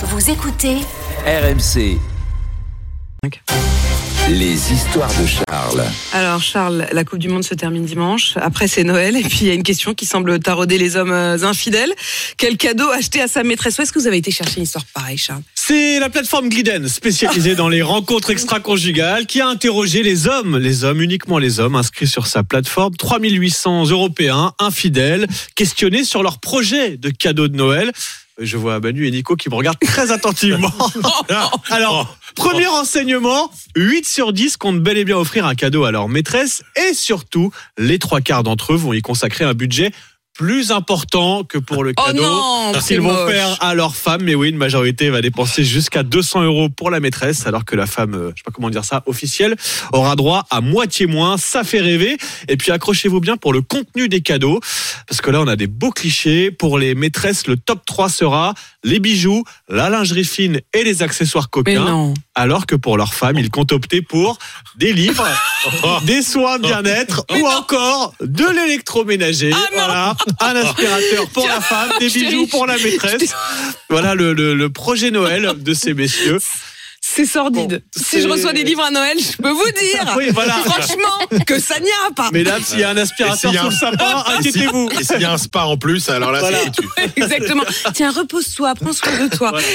Vous écoutez RMC. Les histoires de Charles. Alors Charles, la Coupe du Monde se termine dimanche. Après c'est Noël et puis il y a une question qui semble tarauder les hommes euh, infidèles. Quel cadeau acheter à sa maîtresse Où est-ce que vous avez été chercher une histoire pareille, Charles C'est la plateforme Gliden, spécialisée dans les rencontres extra-conjugales, qui a interrogé les hommes, les hommes, uniquement les hommes, inscrits sur sa plateforme. 3800 Européens infidèles, questionnés sur leur projet de cadeau de Noël. Je vois Manu et Nico qui me regardent très attentivement. Alors, premier renseignement, 8 sur 10 comptent bel et bien offrir un cadeau à leur maîtresse et surtout, les trois quarts d'entre eux vont y consacrer un budget plus important que pour le Oh cadeau c'est qu'ils vont moche. faire à leur femme. Mais oui, une majorité va dépenser jusqu'à 200 euros pour la maîtresse, alors que la femme, euh, je sais pas comment dire ça, officielle, aura droit à moitié moins. Ça fait rêver. Et puis accrochez-vous bien pour le contenu des cadeaux, parce que là, on a des beaux clichés. Pour les maîtresses, le top 3 sera les bijoux, la lingerie fine et les accessoires Mais coquins. non. Alors que pour leur femme, ils comptent opter pour des livres, des soins bien-être ou encore de l'électroménager. Ah non. voilà, un aspirateur pour la femme, des bijoux pour la maîtresse. Voilà le, le- le projet Noël de ces messieurs. C'est sordide. Bon, si je reçois des livres à Noël, je peux vous dire, Oui, voilà. franchement, que ça n'y a pas. Mesdames, s'il y a un aspirateur Et s'il y a sous un- le sapin, inquiétez-vous. Et s'il y a un spa en plus, alors là, Voilà. c'est foutu. Exactement. Tiens, repose-toi, prends soin de toi. Voilà.